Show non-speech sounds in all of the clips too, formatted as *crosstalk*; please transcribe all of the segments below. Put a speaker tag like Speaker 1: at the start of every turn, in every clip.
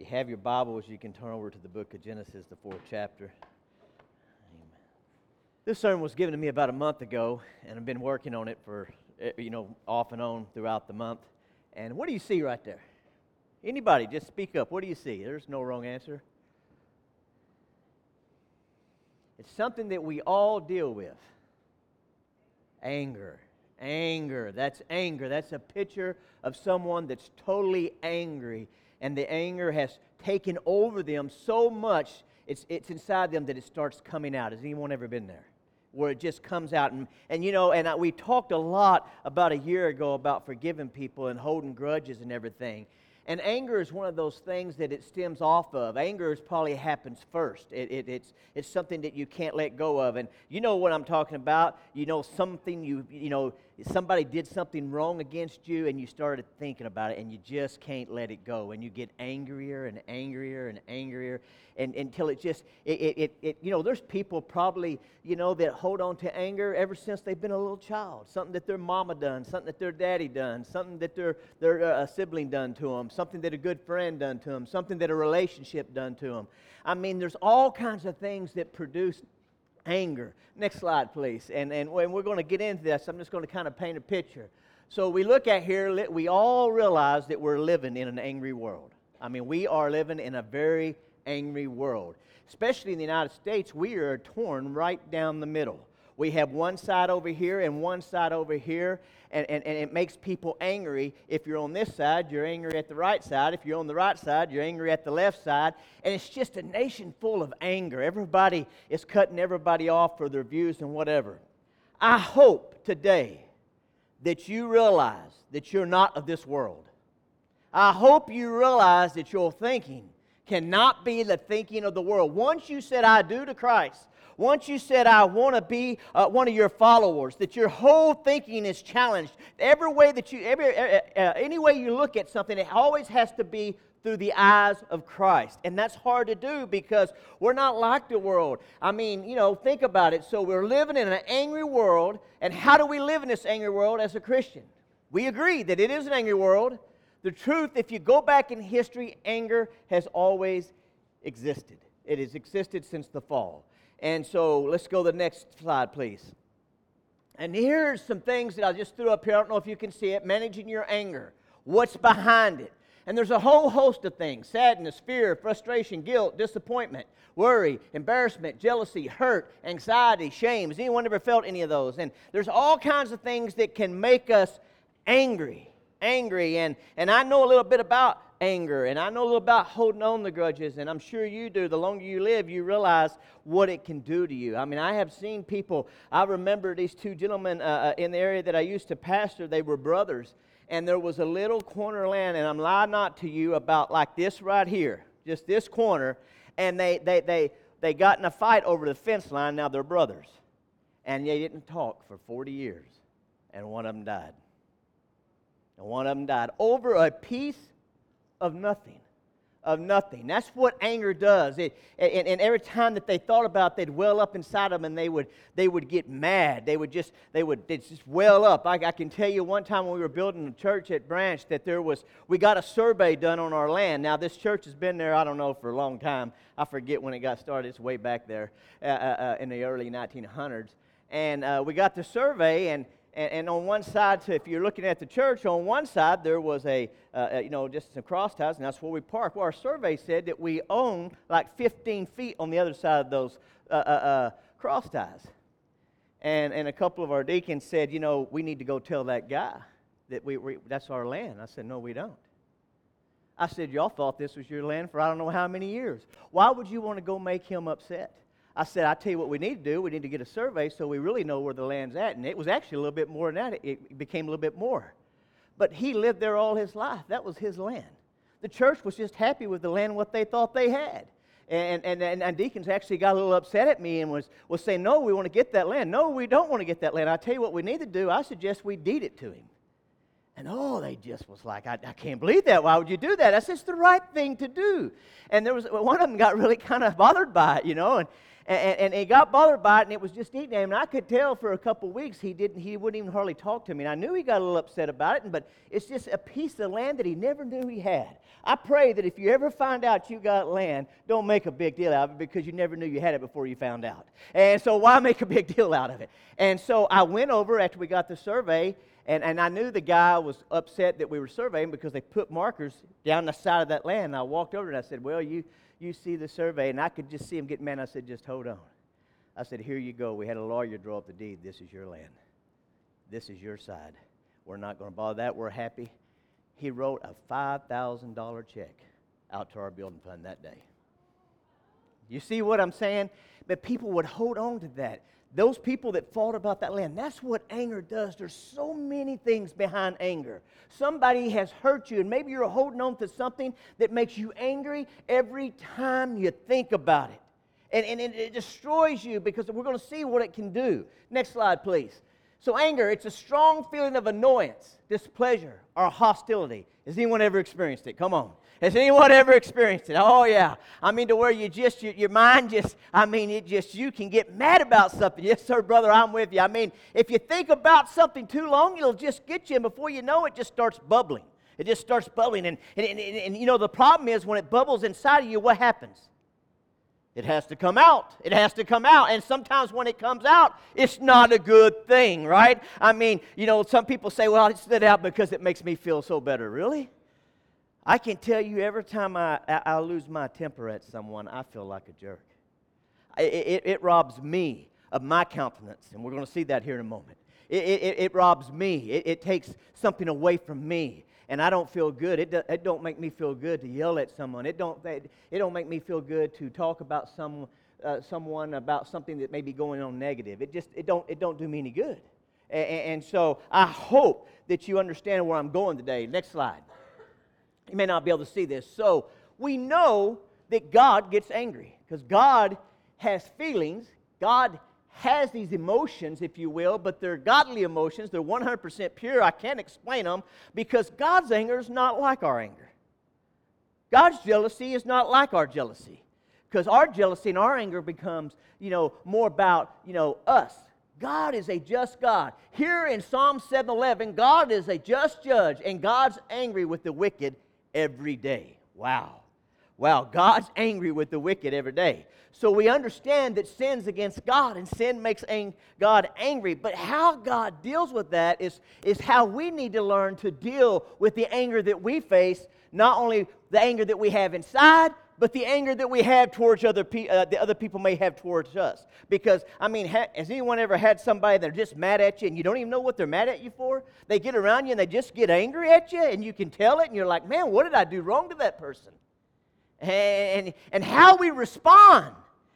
Speaker 1: you have your Bibles, you can turn over to the book of Genesis, the fourth chapter. Amen. This sermon was given to me about a month ago, and I've been working on it for, eh, you know, off and on throughout the month. And what do you see right there? Anybody, just speak up. What do you see? There's no wrong answer. It's something that we all deal with anger. Anger. That's anger. That's a picture of someone that's totally angry and the anger has taken over them so much, it's, it's inside them that it starts coming out. Has anyone ever been there? Where it just comes out. And, and you know, and I, we talked a lot about a year ago about forgiving people and holding grudges and everything. And anger is one of those things that it stems off of. Anger is probably happens first. It, it, it's, it's something that you can't let go of. And you know what I'm talking about. You know, something you, you know, somebody did something wrong against you and you started thinking about it and you just can't let it go. And you get angrier and angrier and angrier and, until it just, it, it, it, you know, there's people probably, you know, that hold on to anger ever since they've been a little child. Something that their mama done, something that their daddy done, something that their, their uh, sibling done to them, something that a good friend done to them, something that a relationship done to them. I mean, there's all kinds of things that produce anger. Next slide, please. And, and when we're going to get into this, I'm just going to kind of paint a picture. So we look at here, we all realize that we're living in an angry world. I mean, we are living in a very angry world. Especially in the United States, we are torn right down the middle. We have one side over here and one side over here, and, and, and it makes people angry. If you're on this side, you're angry at the right side. If you're on the right side, you're angry at the left side. And it's just a nation full of anger. Everybody is cutting everybody off for their views and whatever. I hope today that you realize that you're not of this world. I hope you realize that your thinking cannot be the thinking of the world. Once you said, I do to Christ, once you said, I want to be uh, one of your followers, that your whole thinking is challenged. Every way that you, every, uh, any way you look at something, it always has to be through the eyes of Christ. And that's hard to do because we're not like the world. I mean, you know, think about it. So we're living in an angry world. And how do we live in this angry world as a Christian? We agree that it is an angry world. The truth, if you go back in history, anger has always existed. It has existed since the fall. And so let's go to the next slide, please. And here's some things that I just threw up here. I don't know if you can see it. Managing your anger. What's behind it? And there's a whole host of things sadness, fear, frustration, guilt, disappointment, worry, embarrassment, jealousy, hurt, anxiety, shame. Has anyone ever felt any of those? And there's all kinds of things that can make us angry. Angry. And, and I know a little bit about anger. And I know a little about holding on the grudges, and I'm sure you do. The longer you live, you realize what it can do to you. I mean, I have seen people, I remember these two gentlemen uh, uh, in the area that I used to pastor, they were brothers, and there was a little corner land, and I'm lying not to you about like this right here, just this corner, and they, they, they, they got in a fight over the fence line. Now they're brothers. And they didn't talk for 40 years, and one of them died. And one of them died over a piece of nothing. Of nothing. That's what anger does. It, and, and, every time that they thought about, it, they'd well up inside of them, and they would they would get mad. They would just they would just well up. I, I can tell you one time when we were building a church at Branch that there was we got a survey done on our land. Now this church has been there I don't know for a long time. I forget when it got started. It's way back there uh, uh, uh in the early 1900s. And uh, we got the survey and and, and, on one side, so if you're looking at the church, on one side there was a, uh, you know, just some cross ties, and that's where we park. Well, our survey said that we own like 15 feet on the other side of those uh, uh, uh, cross ties. And, and a couple of our deacons said, you know, we need to go tell that guy that we, we that's our land. I said, no, we don't. I said, y'all thought this was your land for I don't know how many years. Why would you want to go make him upset? I said, I tell you what we need to do. We need to get a survey so we really know where the land's at. And it was actually a little bit more than that. It became a little bit more. But he lived there all his life. That was his land. The church was just happy with the land, what they thought they had. And, and, and, and deacons actually got a little upset at me and was, was saying, No, we want to get that land. No, we don't want to get that land. I tell you what we need to do. I suggest we deed it to him. And oh, they just was like, I, I, can't believe that. Why would you do that? I said, it's the right thing to do. And there was one of them got really kind of bothered by it, you know. And, And, and, he got bothered by it, and it was just eating him. And I could tell for a couple of weeks he didn't. He wouldn't even hardly talk to me. And I knew he got a little upset about it. But it's just a piece of land that he never knew he had. I pray that if you ever find out you got land, don't make a big deal out of it because you never knew you had it before you found out. And so why *laughs* make a big deal out of it? And so I went over after we got the survey, and, and I knew the guy was upset that we were surveying because they put markers down the side of that land. And I walked over and I said, Well, you, you see the survey. And I could just see him getting mad. I said, Just hold on. I said, Here you go. We had a lawyer draw up the deed. This is your land. This is your side. We're not going to bother that. We're happy. He wrote a $5,000 check out to our building fund that day. You see what I'm saying? But people would hold on to that those people that fought about that land, that's what anger does. There's so many things behind anger. Somebody has hurt you, and maybe you're holding on to something that makes you angry every time you think about it. And, and it destroys you because we're going to see what it can do. Next slide, please. So, anger, it's a strong feeling of annoyance, displeasure, or hostility. Has anyone ever experienced it? Come on. Has anyone ever experienced it? Oh, yeah. I mean, to where you just, your, your mind just, I mean, it just, you can get mad about something. *laughs* Yes, sir, brother, I'm with you. I mean, if you think about something too long, it'll just get you, and before you know it, just starts bubbling. It just starts bubbling. And, and, and, and, and you know, the problem is when it bubbles inside of you, what happens? It has to come out. It has to come out. And sometimes when it comes out, it's not a good thing, right? I mean, you know, some people say, well, it's let out because it makes me feel so better. Really? I can tell you every time I, I, lose my temper at someone, I feel like a jerk. It, it, it robs me of my countenance, and we're going to see that here in a moment. It, it, it robs me. It, it, takes something away from me, and I don't feel good. It, do, it don't make me feel good to yell at someone. It don't, it, it don't make me feel good to talk about some, uh, someone about something that may be going on negative. It just it don't, it don't do me any good. And, and so I hope that you understand where I'm going today. Next slide. You may not be able to see this. So we know that God gets angry because God has feelings. God has these emotions, if you will, but they're godly emotions. They're 100% pure. I can't explain them because God's anger is not like our anger. God's jealousy is not like our jealousy because our jealousy and our anger becomes, you know, more about, you know, us. God is a just God. Here in Psalm 7:11, God is a just judge and God's angry with the wicked every day. Wow. Wow, God's angry with the wicked every day. So we understand that sin's against God and sin makes ang- God angry. But how God deals with that is, is how we need to learn to deal with the anger that we face, not only the anger that we have inside, but the anger that we have towards other people, uh, the other people may have towards us. Because, I mean, ha- has anyone ever had somebody that are just mad at you and you don't even know what they're mad at you for? They get around you and they just get angry at you and you can tell it and you're like, man, what did I do wrong to that person? And, and how we respond.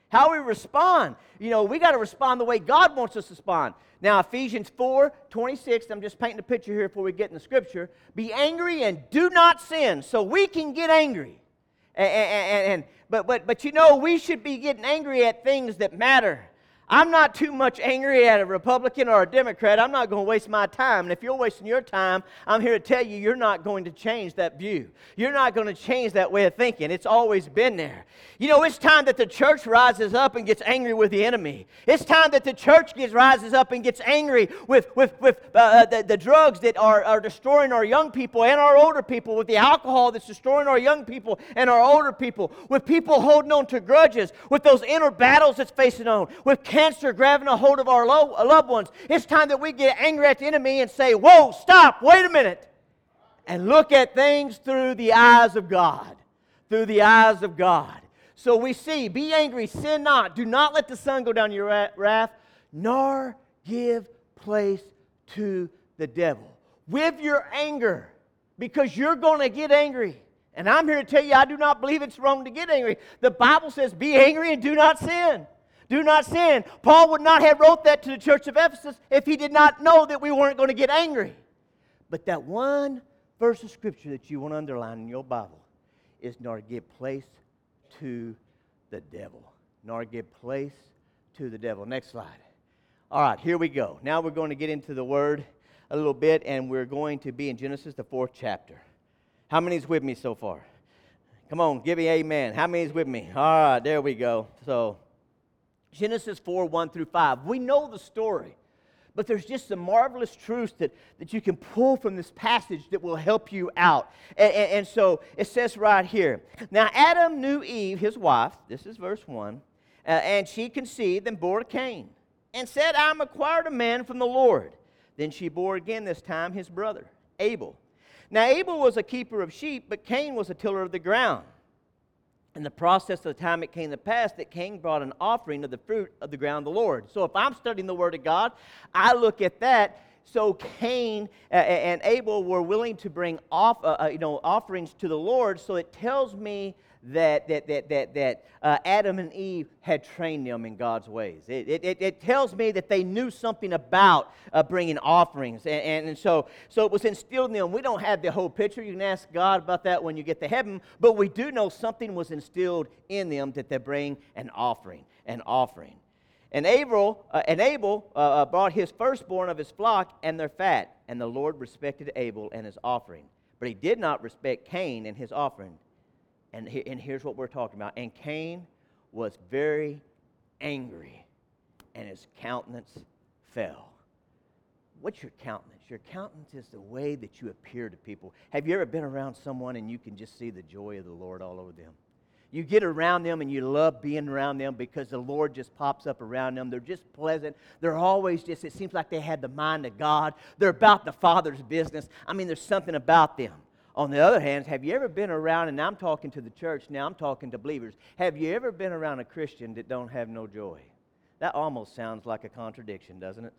Speaker 1: How we respond. You know, we got to respond the way God wants us to respond. Now, Ephesians 4 26, I'm just painting a picture here before we get in the scripture. Be angry and do not sin. So we can get angry. And, and, and, but, but, but you know, we should be getting angry at things that matter. I'm not too much angry at a Republican or a Democrat. I'm not going to waste my time. And if you're wasting your time, I'm here to tell you you're not going to change that view. You're not going to change that way of thinking. It's always been there. You know, it's time that the church rises up and gets angry with the enemy. It's time that the church gets, rises up and gets angry with, with, with uh, uh, the, the drugs that are, are destroying our young people and our older people, with the alcohol that's destroying our young people and our older people, with people holding on to grudges, with those inner battles that's facing on, with cancer grabbing a hold of our uh, loved ones. It's time that we get angry at the enemy and say, Whoa, stop, wait a minute, and look at things through the eyes of God. Through the eyes of God. So we see, be angry, sin not. Do not let the sun go down your wrath, nor give place to the devil. With your anger, because you're going to get angry. And I'm here to tell you, I do not believe it's wrong to get angry. The Bible says, be angry and do not sin. Do not sin. Paul would not have wrote that to the church of Ephesus if he did not know that we weren't going to get angry. But that one verse of scripture that you want to underline in your Bible is nor give place to the devil. Nor give place to the devil. Next slide. All right, here we go. Now we're going to get into the word a little bit, and we're going to be in Genesis, the fourth chapter. How many's with me so far? Come on, give me amen. How many's with me? All right, there we go. So, Genesis 4 1 through 5. We know the story, but there's just some marvelous truths that, that you can pull from this passage that will help you out. And, and, and so it says right here Now Adam knew Eve, his wife, this is verse 1, uh, and she conceived and bore Cain, and said, I am acquired a man from the Lord. Then she bore again this time his brother, Abel. Now Abel was a keeper of sheep, but Cain was a tiller of the ground. In the process of the time it came to pass that Cain brought an offering of the fruit of the ground of the Lord. So if I'm studying the Word of God, I look at that. So Cain and Abel were willing to bring off, uh, uh, you know, offerings to the Lord. So it tells me that, that, that, that, that uh, Adam and Eve had trained them in God's ways. It, it, it tells me that they knew something about uh, bringing offerings. And, and, and, so, so it was instilled in them. We don't have the whole picture. You can ask God about that when you get to heaven. But we do know something was instilled in them that they bring an offering, an offering. And Abel, uh, and Abel uh, uh, brought his firstborn of his flock and their fat. And the Lord respected Abel and his offering. But he did not respect Cain and his offering. And, he, and here's what we're talking about. And Cain was very angry, and his countenance fell. What's your countenance? Your countenance is the way that you appear to people. Have you ever been around someone and you can just see the joy of the Lord all over them? You get around them and you love being around them because the Lord just pops up around them. They're just pleasant. They're always just, it seems like they have the mind of God. They're about the Father's business. I mean, there's something about them. On the other hand, have you ever been around, and I'm talking to the church now, I'm talking to believers, have you ever been around a Christian that don't have no joy? That almost sounds like a contradiction, doesn't it?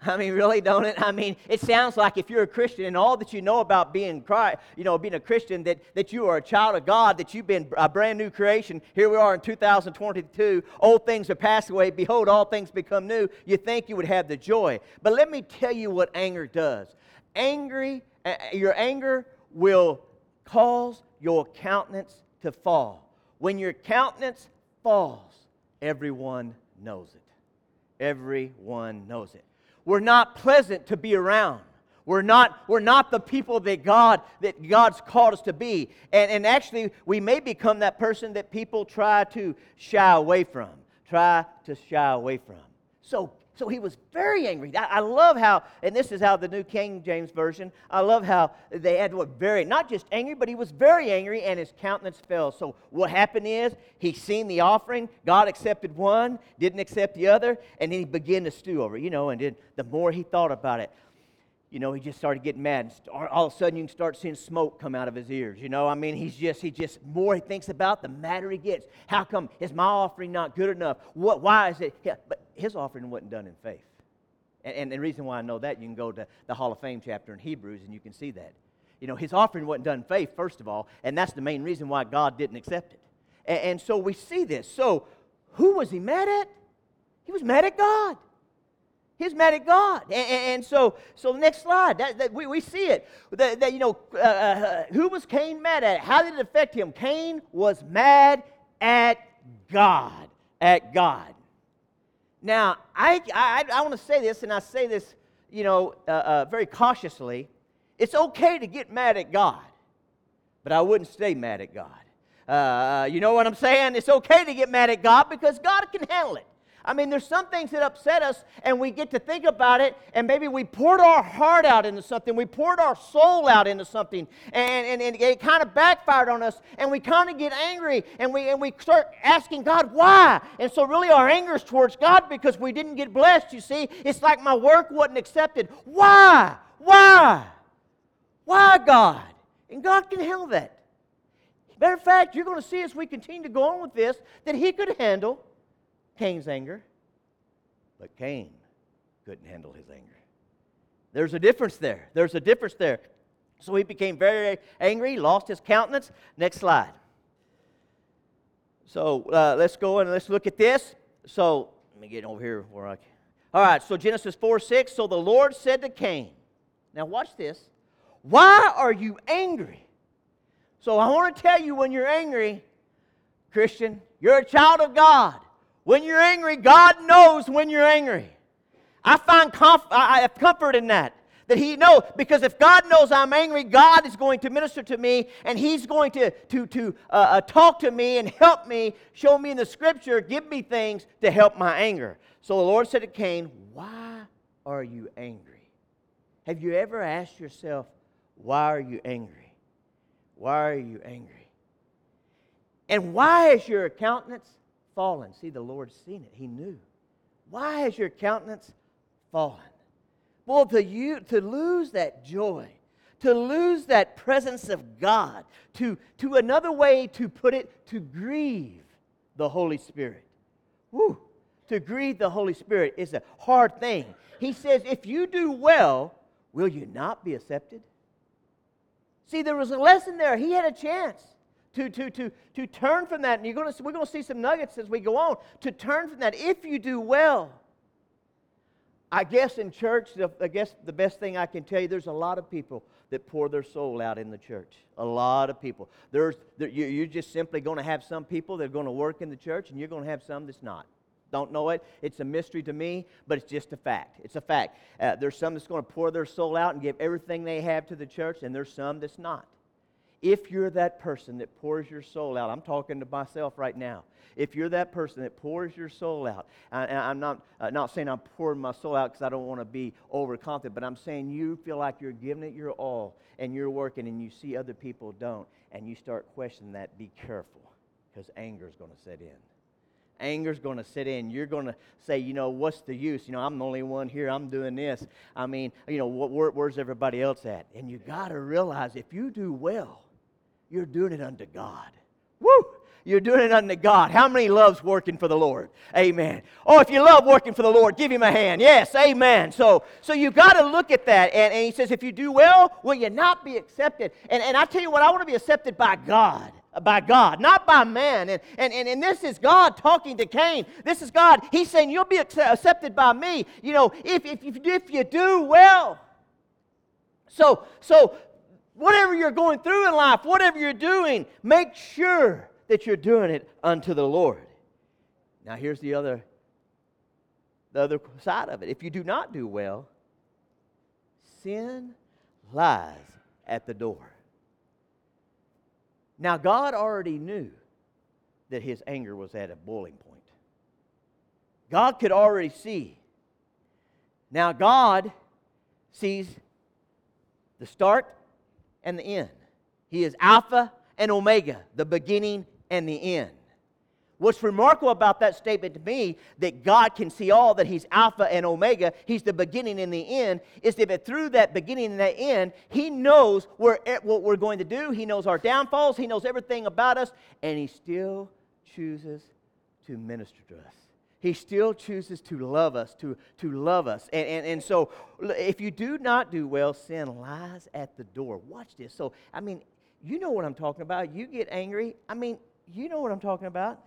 Speaker 1: I mean, really, don't it? I mean, it sounds like if you're a Christian and all that you know about being Christ, you know, being a Christian, that, that you are a child of God, that you've been a brand new creation. Here we are in 2022. Old things are passed away. Behold, all things become new. You think you would have the joy. But let me tell you what anger does. Angry, uh, your anger will cause your countenance to fall. When your countenance falls, everyone knows it. Everyone knows it. We're not pleasant to be around. We're not, we're not the people that God that God's called us to be. And, and actually, we may become that person that people try to shy away from. Try to shy away from. So so he was very angry. I, love how, and this is how the New King James Version, I love how they had what very, not just angry, but he was very angry and his countenance fell. So what happened is he seen the offering, God accepted one, didn't accept the other, and then he began to stew over it, you know, and then the more he thought about it, you know, he just started getting mad. All of a sudden, you can start seeing smoke come out of his ears. You know, I mean, he's just, he just, more he thinks about, the madder he gets. How come is my offering not good enough? What, why is it? Yeah, but his offering wasn't done in faith. And, and the reason why I know that, you can go to the Hall of Fame chapter in Hebrews and you can see that. You know, his offering wasn't done in faith, first of all, and that's the main reason why God didn't accept it. And, and so we see this. So, who was he mad at? He was mad at God. He's mad at God. And, and, so, so the next slide, that, that we, we see it. That, that you know, uh, uh, who was Cain mad at? How did it affect him? Cain was mad at God. At God. Now, I, I, I want to say this, and I say this, you know, uh, uh, very cautiously. It's okay to get mad at God, but I wouldn't stay mad at God. Uh, you know what I'm saying? It's okay to get mad at God because God can handle it. I mean, there's some things that upset us, and we get to think about it, and maybe we poured our heart out into something, we poured our soul out into something, and, and, and it kind of backfired on us, and we kind of get angry, and we, and we start asking God, why? And so, really, our anger is towards God because we didn't get blessed, you see. It's like my work wasn't accepted. Why? Why? Why, God? And God can handle that. Matter of fact, you're going to see as we continue to go on with this that He could handle Cain's anger, but Cain couldn't handle his anger. There's a difference there. There's a difference there. So he became very angry, lost his countenance. Next slide. So uh, let's go and let's look at this. So let me get over here where I can. All right, so Genesis 4 6. So the Lord said to Cain, Now watch this. Why are you angry? So I want to tell you when you're angry, Christian, you're a child of God. When you're angry, God knows when you're angry. I find comf- I have comfort in that. That he knows, because if God knows I'm angry, God is going to minister to me and he's going to, to, to uh, uh, talk to me and help me, show me in the scripture, give me things to help my anger. So the Lord said to Cain, Why are you angry? Have you ever asked yourself, Why are you angry? Why are you angry? And why is your countenance fallen? See, the Lord's seen it. He knew. Why has your countenance fallen? Well, to, you, to lose that joy, to lose that presence of God, to, to another way to put it, to grieve the Holy Spirit. Woo! To grieve the Holy Spirit is a hard thing. He says, if you do well, will you not be accepted? See, there was a lesson there. He had a chance to, to, to, to turn from that. And you're gonna, we're going to see some nuggets as we go on. To turn from that if you do well. I guess in church, I guess the best thing I can tell you, there's a lot of people that pour their soul out in the church. A lot of people. There's, there, you're just simply going to have some people that are going to work in the church, and you're going to have some that's not. Don't know it. It's a mystery to me, but it's just a fact. It's a fact. Uh, there's some that's going to pour their soul out and give everything they have to the church, and there's some that's not. If you're that person that pours your soul out, I'm talking to myself right now. If you're that person that pours your soul out, and I'm not, uh, not saying I'm pouring my soul out because I don't want to be overconfident, but I'm saying you feel like you're giving it your all and you're working and you see other people don't, and you start questioning that, be careful because anger is going to set in anger's going to set in. You're going to say, you know, what's the use? You know, I'm the only one here. I'm doing this. I mean, you know, where, where's everybody else at? And you got to realize if you do well, you're doing it unto God. Woo! You're doing it unto God. How many loves working for the Lord? Amen. Oh, if you love working for the Lord, give him a hand. Yes, amen. So, so you've got to look at that. And, and he says, if you do well, will you not be accepted? And, and I tell you what, I want to be accepted by God by God, not by man. And, and, and, and this is God talking to Cain. This is God. He's saying, You'll be accepted by me, you know, if, if, if, if you do well. So, so whatever you're going through in life, whatever you're doing, make sure that you're doing it unto the Lord. Now, here's the other, the other side of it. If you do not do well, sin lies at the door. Now, God already knew that his anger was at a boiling point. God could already see. Now, God sees the start and the end. He is Alpha and Omega, the beginning and the end. What's remarkable about that statement to me, that God can see all, that He's Alpha and Omega, He's the beginning and the end, is that through that beginning and that end, He knows where, what we're going to do. He knows our downfalls. He knows everything about us, and He still chooses to minister to us. He still chooses to love us, to, to love us. And, and, and so, if you do not do well, sin lies at the door. Watch this. So, I mean, you know what I'm talking about. You get angry. I mean, you know what I'm talking about.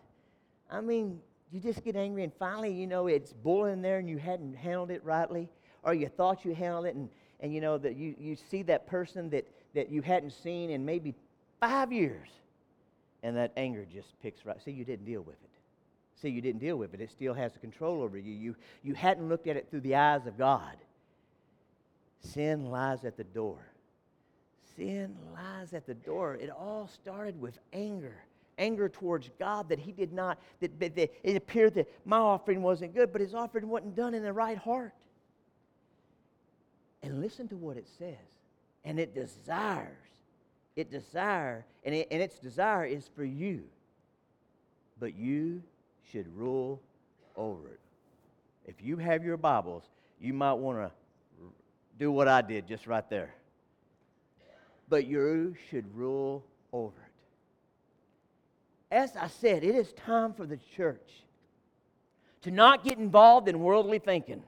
Speaker 1: I mean, you just get angry and finally, you know, it's boiling there and you hadn't handled it rightly, or you thought you handled it and, and you know, that you, you see that person that, that you hadn't seen in maybe five years, and that anger just picks right. See, you didn't deal with it. See, you didn't deal with it. It still has control over you. You, you hadn't looked at it through the eyes of God. Sin lies at the door. Sin lies at the door. It all started with anger anger towards God that he did not, that, that, that, it appeared that my offering wasn't good, but his offering wasn't done in the right heart. And listen to what it says. And it desires, it desire, and, it, and its desire is for you. But you should rule over it. If you have your Bibles, you might want to do what I did just right there. But you should rule over it as I said, it is time for the church to not get involved in worldly thinking.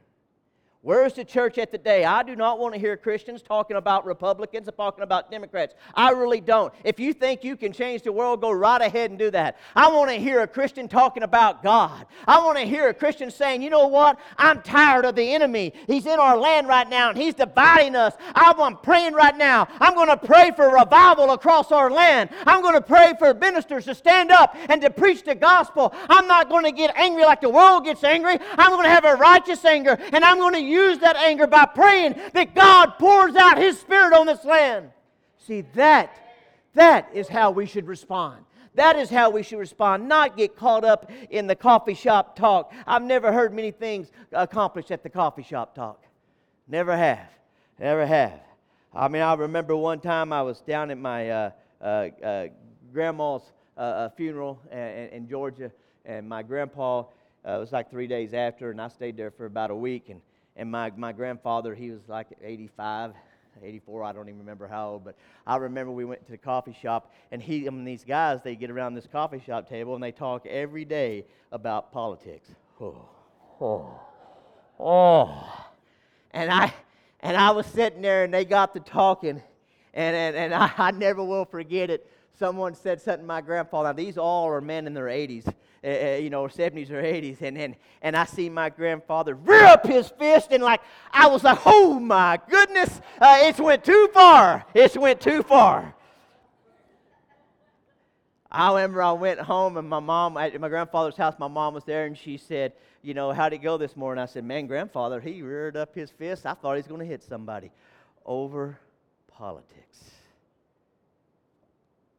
Speaker 1: Where's the church at today? I do not want to hear Christians talking about Republicans and talking about Democrats. I really don't. If you think you can change the world, go right ahead and do that. I want to hear a Christian talking about God. I want to hear a Christian saying, you know what? I'm tired of the enemy. He's in our land right now and he's dividing us. I'm praying right now. I'm going to pray for revival across our land. I'm going to pray for ministers to stand up and to preach the gospel. I'm not going to get angry like the world gets angry. I'm going to have a righteous anger and I'm going to use that anger by praying that God pours out His Spirit on this land. See, that, that is how we should respond. That is how we should respond, not get caught up in the coffee shop talk. I've never heard many things accomplished at the coffee shop talk. Never have. Never have. I mean, I remember one time I was down at my uh, uh, uh, grandma's uh, uh, funeral in, in, Georgia, and my grandpa, uh, it was like three days after, and I stayed there for about a week. And, and my, my grandfather, he was like 85, 84, I don't even remember how old, but I remember we went to the coffee shop, and he and these guys, they get around this coffee shop table and they talk every day about politics. Oh, oh, oh. And I, and I was sitting there, and they got to talking, and, and, and I, I never will forget it. Someone said something to my grandfather. Now, these all are men in their 80s uh, you know, 70s or 80s, and, and, and I see my grandfather rear up his fist, and like, I was like, oh my goodness, uh, it's went too far. It's went too far. I remember I went home and my mom, at my grandfather's house, my mom was there and she said, You know, how'd it go this morning? I said, Man, grandfather, he reared up his fist. I thought he was going to hit somebody over politics.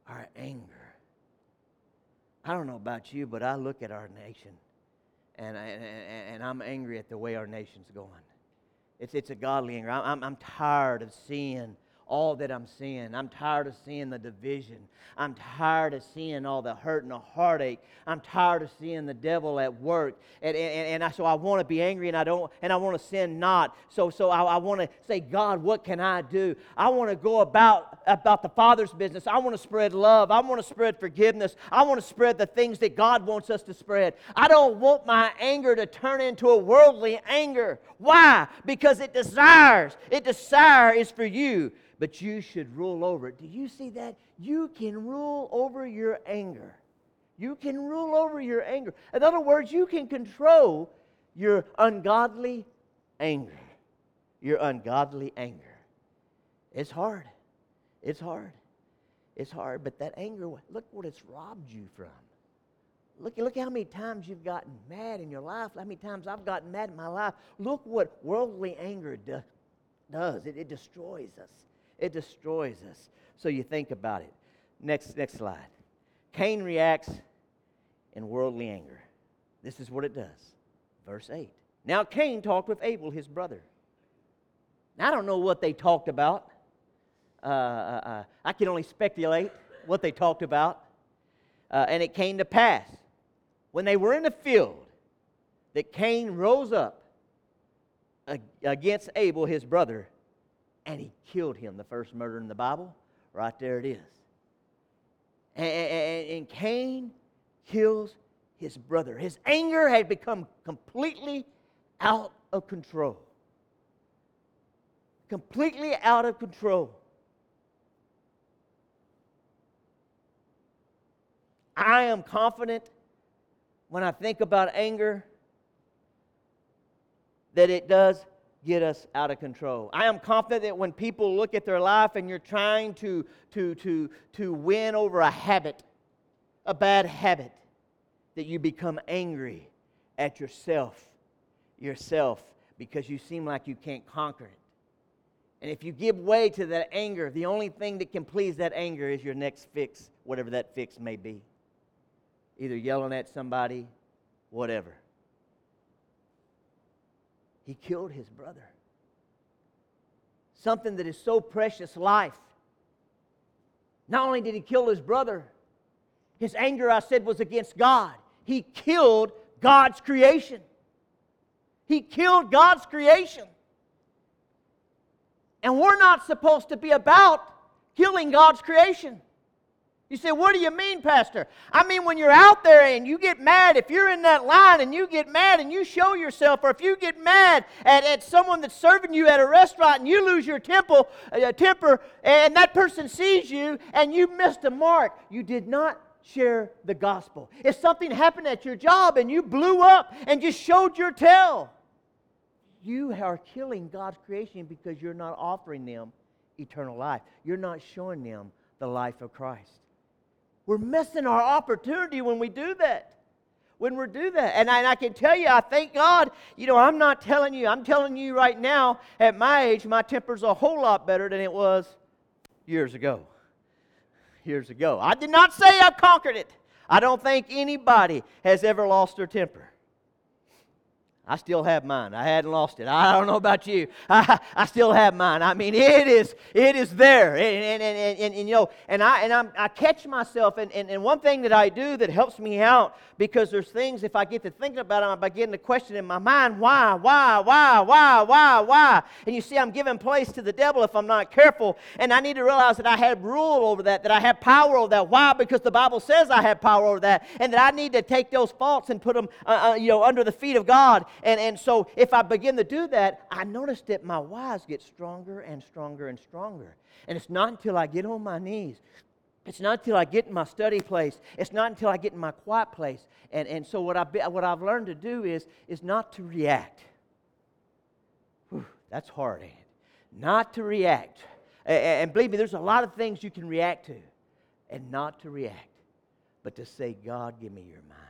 Speaker 1: Our anger I don't know about you, but I look at our nation and, and, and I'm angry at the way our nation's going. It's, it's a godly anger. I'm, I'm tired of seeing all that I'm seeing. I'm tired of seeing the division. I'm tired of seeing all the hurt and the heartache. I'm tired of seeing the devil at work. And, and, and I, so I want to be angry and I don't and I want to sin not. So so I, I want to say, God, what can I do? I want to go about about the Father's business. I want to spread love. I want to spread forgiveness. I want to spread the things that God wants us to spread. I don't want my anger to turn into a worldly anger. Why? Because it desires. It desire is for you but you should rule over it. Do you see that? You can rule over your anger. You can rule over your anger. In other words, you can control your ungodly anger. Your ungodly anger. It's hard. It's hard. It's hard, but that anger, look what it's robbed you from. Look, look how many times you've gotten mad in your life, how many times I've gotten mad in my life. Look what worldly anger do, does. It, it destroys us. It destroys us. So you think about it. Next, next slide. Cain reacts in worldly anger. This is what it does. Verse 8. Now Cain talked with Abel, his brother. Now, I don't know what they talked about. Uh, uh, uh, I can only speculate what they talked about. Uh, and it came to pass when they were in the field that Cain rose up against Abel, his brother, and he killed him. The first murder in the Bible, right there it is. And, and, Cain kills his brother. His anger had become completely out of control. Completely out of control. I am confident when I think about anger that it does get us out of control. I am confident that when people look at their life and you're trying to, to, to, to win over a habit, a bad habit, that you become angry at yourself, yourself, because you seem like you can't conquer it. And if you give way to that anger, the only thing that can please that anger is your next fix, whatever that fix may be. Either yelling at somebody, whatever. He killed his brother. Something that is so precious life. Not only did he kill his brother, his anger, I said, was against God. He killed God's creation. He killed God's creation. And we're not supposed to be about killing God's creation. You say, What do you mean, Pastor? I mean, when you're out there and you get mad, if you're in that line and you get mad and you show yourself, or if you get mad at, at someone that's serving you at a restaurant and you lose your temple, uh, temper and that person sees you and you missed a mark, you did not share the gospel. If something happened at your job and you blew up and just showed your tail, you are killing God's creation because you're not offering them eternal life. You're not showing them the life of Christ. We're missing our opportunity when we do that. when we do that. And I, and I, can tell you, I thank God, you know, I'm not telling you, I'm telling you right now, at my age, my temper's a whole lot better than it was years ago. Years ago. I did not say I've conquered it. I don't think anybody has ever lost their temper. I still have mine. I hadn't lost it. I don't know about you. I, I still have mine. I mean, it is it is there. And, and, and, and, and you know, and I and I'm, i catch myself. And, and, and one thing that I do that helps me out because there's things if I get to thinking about them, I begin to question in my mind why, why, why, why, why, why. And you see, I'm giving place to the devil if I'm not careful. And I need to realize that I have rule over that, that I have power over that. Why? Because the Bible says I have power over that, and that I need to take those faults and put them, uh, uh, you know, under the feet of God and, and so if I begin to do that, I notice that my whys get stronger and stronger and stronger. And it's not until I get on my knees, it's not until I get in my study place, it's not until I get in my quiet place. And, and so what, I, what I've learned to do is, is not to react. Whew, that's hard? Not to react. And, and believe me, there's a lot of things you can react to, and not to react, but to say, God, give me your mind.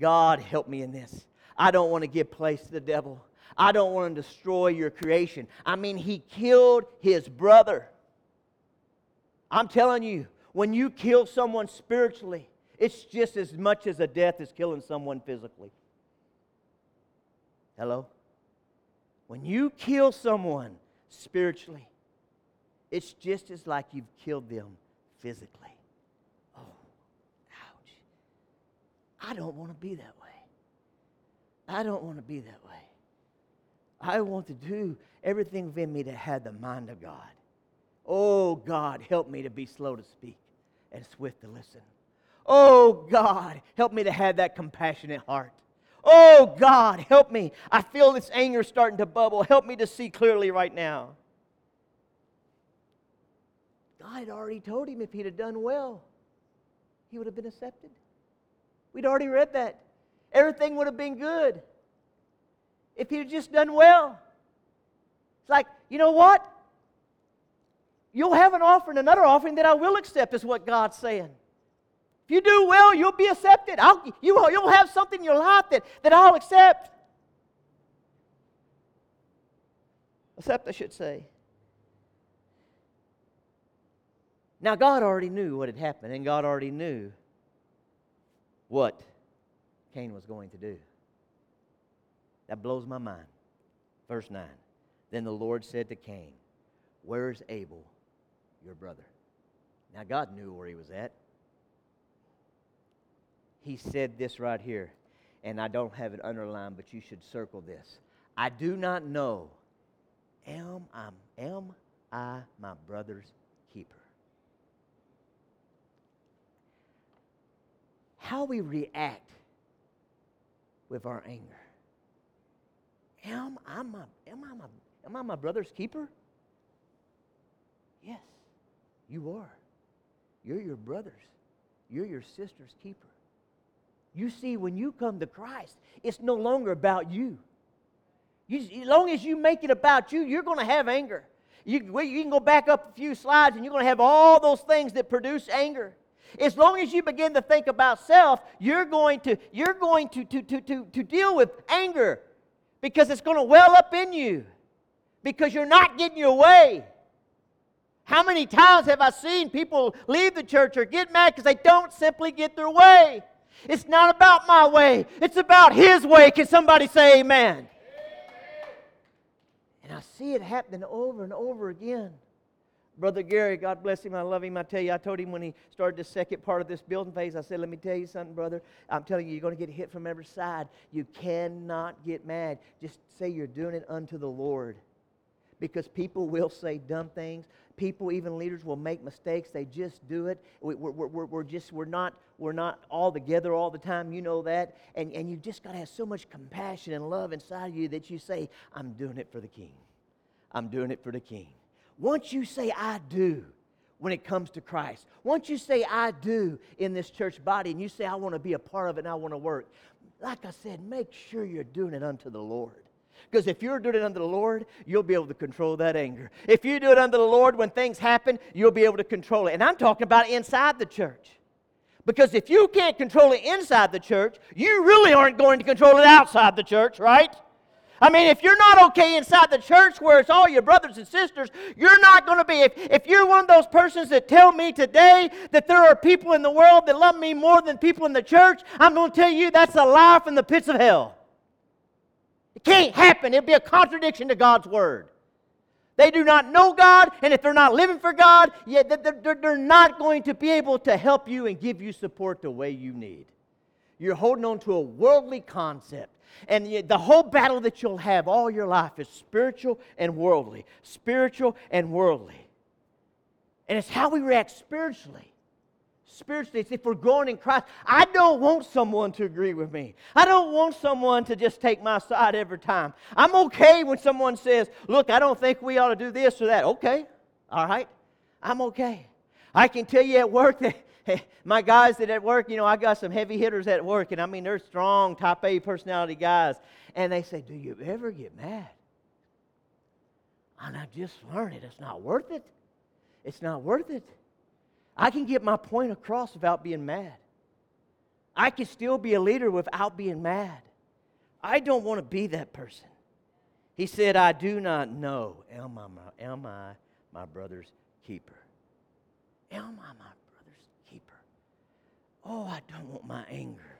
Speaker 1: God, help me in this. I don't want to give place to the devil. I don't want to destroy your creation. I mean, he killed his brother. I'm telling you, when you kill someone spiritually, it's just as much as a death as killing someone physically. Hello? When you kill someone spiritually, it's just as like you've killed them physically. Oh, ouch. I don't want to be that way. I don't want to be that way. I want to do everything within me to have the mind of God. Oh, God, help me to be slow to speak and swift to listen. Oh, God, help me to have that compassionate heart. Oh, God, help me. I feel this anger starting to bubble. Help me to see clearly right now. God had already told him if he'd have done well, he would have been accepted. We'd already read that everything would have been good if he'd just done well. It's like, you know what? You'll have an offering, another offering that I will accept, is what God's saying. If you do well, you'll be accepted. I'll, you, will, you'll have something in your life that, that I'll accept. Accept, I should say. Now, God already knew what had happened, and God already knew what Cain was going to do. That blows my mind. Verse 9. Then the Lord said to Cain, Where's Abel, your brother? Now, God knew where he was at. He said this right here, and I don't have it underlined, but you should circle this. I do not know, am I, am I my brother's keeper? How we react with our anger. Am I my, am I my, am I my brother's keeper? Yes, you are. You're your brother's. You're your sister's keeper. You see, when you come to Christ, it's no longer about you. you as long as you make it about you, you're going to have anger. You, you can go back up a few slides and you're going to have all those things that produce anger. As long as you begin to think about self, you're going to, you're going to, to, to, to, to deal with anger because it's going to well up in you because you're not getting your way. How many times have I seen people leave the church or get mad because they don't simply get their way? It's not about my way, it's about His way. Can somebody say amen? And I see it happening over and over again. Brother Gary, God bless him. I love him. I tell you, I told him when he started the second part of this building phase, I said, Let me tell you something, brother. I'm telling you, you're going to get hit from every side. You cannot get mad. Just say you're doing it unto the Lord. Because people will say dumb things. People, even leaders, will make mistakes. They just do it. We, we're, we're, we're just, we're not, we're not all together all the time. You know that. And, and you've just got to have so much compassion and love inside of you that you say, I'm doing it for the King. I'm doing it for the King. Once you say, I do, when it comes to Christ, once you say, I do in this church body, and you say, I want to be a part of it and I want to work, like I said, make sure you're doing it unto the Lord. Because if you're doing it unto the Lord, you'll be able to control that anger. If you do it unto the Lord when things happen, you'll be able to control it. And I'm talking about inside the church. Because if you can't control it inside the church, you really aren't going to control it outside the church, right? I mean, if you're not okay inside the church where it's all your brothers and sisters, you're not going to be. If, if you're one of those persons that tell me today that there are people in the world that love me more than people in the church, I'm going to tell you that's a lie from the pits of hell. It can't happen. It'd be a contradiction to God's word. They do not know God, and if they're not living for God, yeah, they're not going to be able to help you and give you support the way you need. You're holding on to a worldly concept. And the whole battle that you'll have all your life is spiritual and worldly. Spiritual and worldly. And it's how we react spiritually spiritually, it's if we're growing in Christ. I don't want someone to agree with me. I don't want someone to just take my side every time. I'm okay when someone says, Look, I don't think we ought to do this or that. Okay, all right, I'm okay. I can tell you at work that my guys that at work, you know, I got some heavy hitters at work, and I mean, they're strong, top A personality guys. And they say, Do you ever get mad? And I just learned it. It's not worth it. It's not worth it. I can get my point across without being mad. I can still be a leader without being mad. I don't want to be that person. He said, I do not know. Am I my, am I my brother's keeper? Am I my? Oh, I don't want my anger.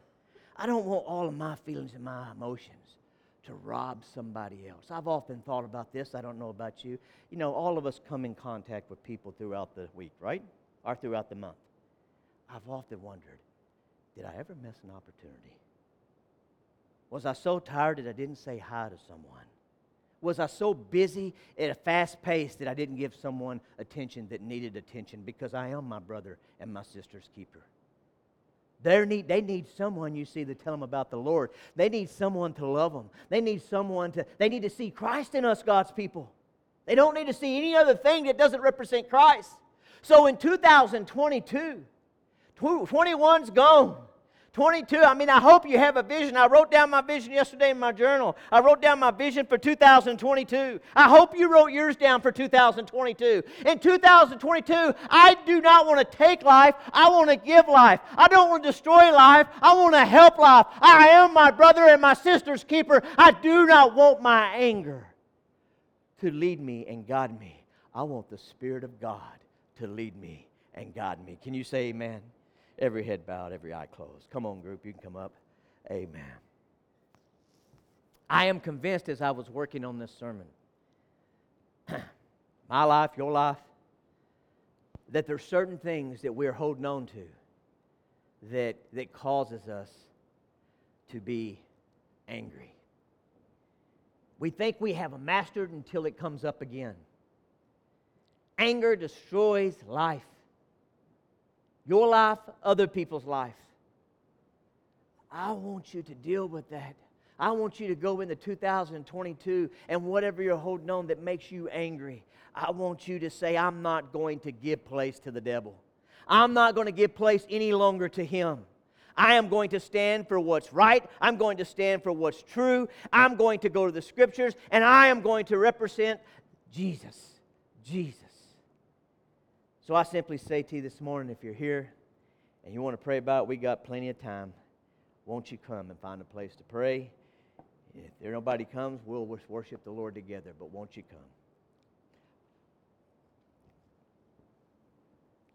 Speaker 1: I don't want all of my feelings and my emotions to rob somebody else. I've often thought about this. I don't know about you. You know, all of us come in contact with people throughout the week, right? or throughout the month. I've often wondered did I ever miss an opportunity? Was I so tired that I didn't say hi to someone? Was I so busy at a fast pace that I didn't give someone attention that needed attention because I am my brother and my sister's keeper? They need, they need someone, you see, to tell them about the Lord. They need someone to love them. They need someone to, they need to see Christ in us, God's people. They don't need to see any other thing that doesn't represent Christ. So in 2022, 21's gone. 22, I mean, I hope you have a vision. I wrote down my vision yesterday in my journal. I wrote down my vision for 2022. I hope you wrote yours down for 2022. In 2022, I do not want to take life, I want to give life. I don't want to destroy life, I want to help life. I am my brother and my sister's keeper. I do not want my anger to lead me and guide me. I want the Spirit of God to lead me and guide me. Can you say amen? Every head bowed, every eye closed. Come on, group, you can come up. Amen. I am convinced as I was working on this sermon, *clears throat* my life, your life, that there's certain things that we're holding on to that, that causes us to be angry. We think we have mastered until it comes up again. Anger destroys life. Your life, other people's life. I want you to deal with that. I want you to go into 2022 and whatever you're holding on that makes you angry, I want you to say, I'm not going to give place to the devil. I'm not going to give place any longer to him. I am going to stand for what's right. I'm going to stand for what's true. I'm going to go to the scriptures and I am going to represent Jesus. Jesus. So I simply say to you this morning if you're here and you want to pray about it, we got plenty of time. Won't you come and find a place to pray? If there nobody comes, we'll worship the Lord together, but won't you come?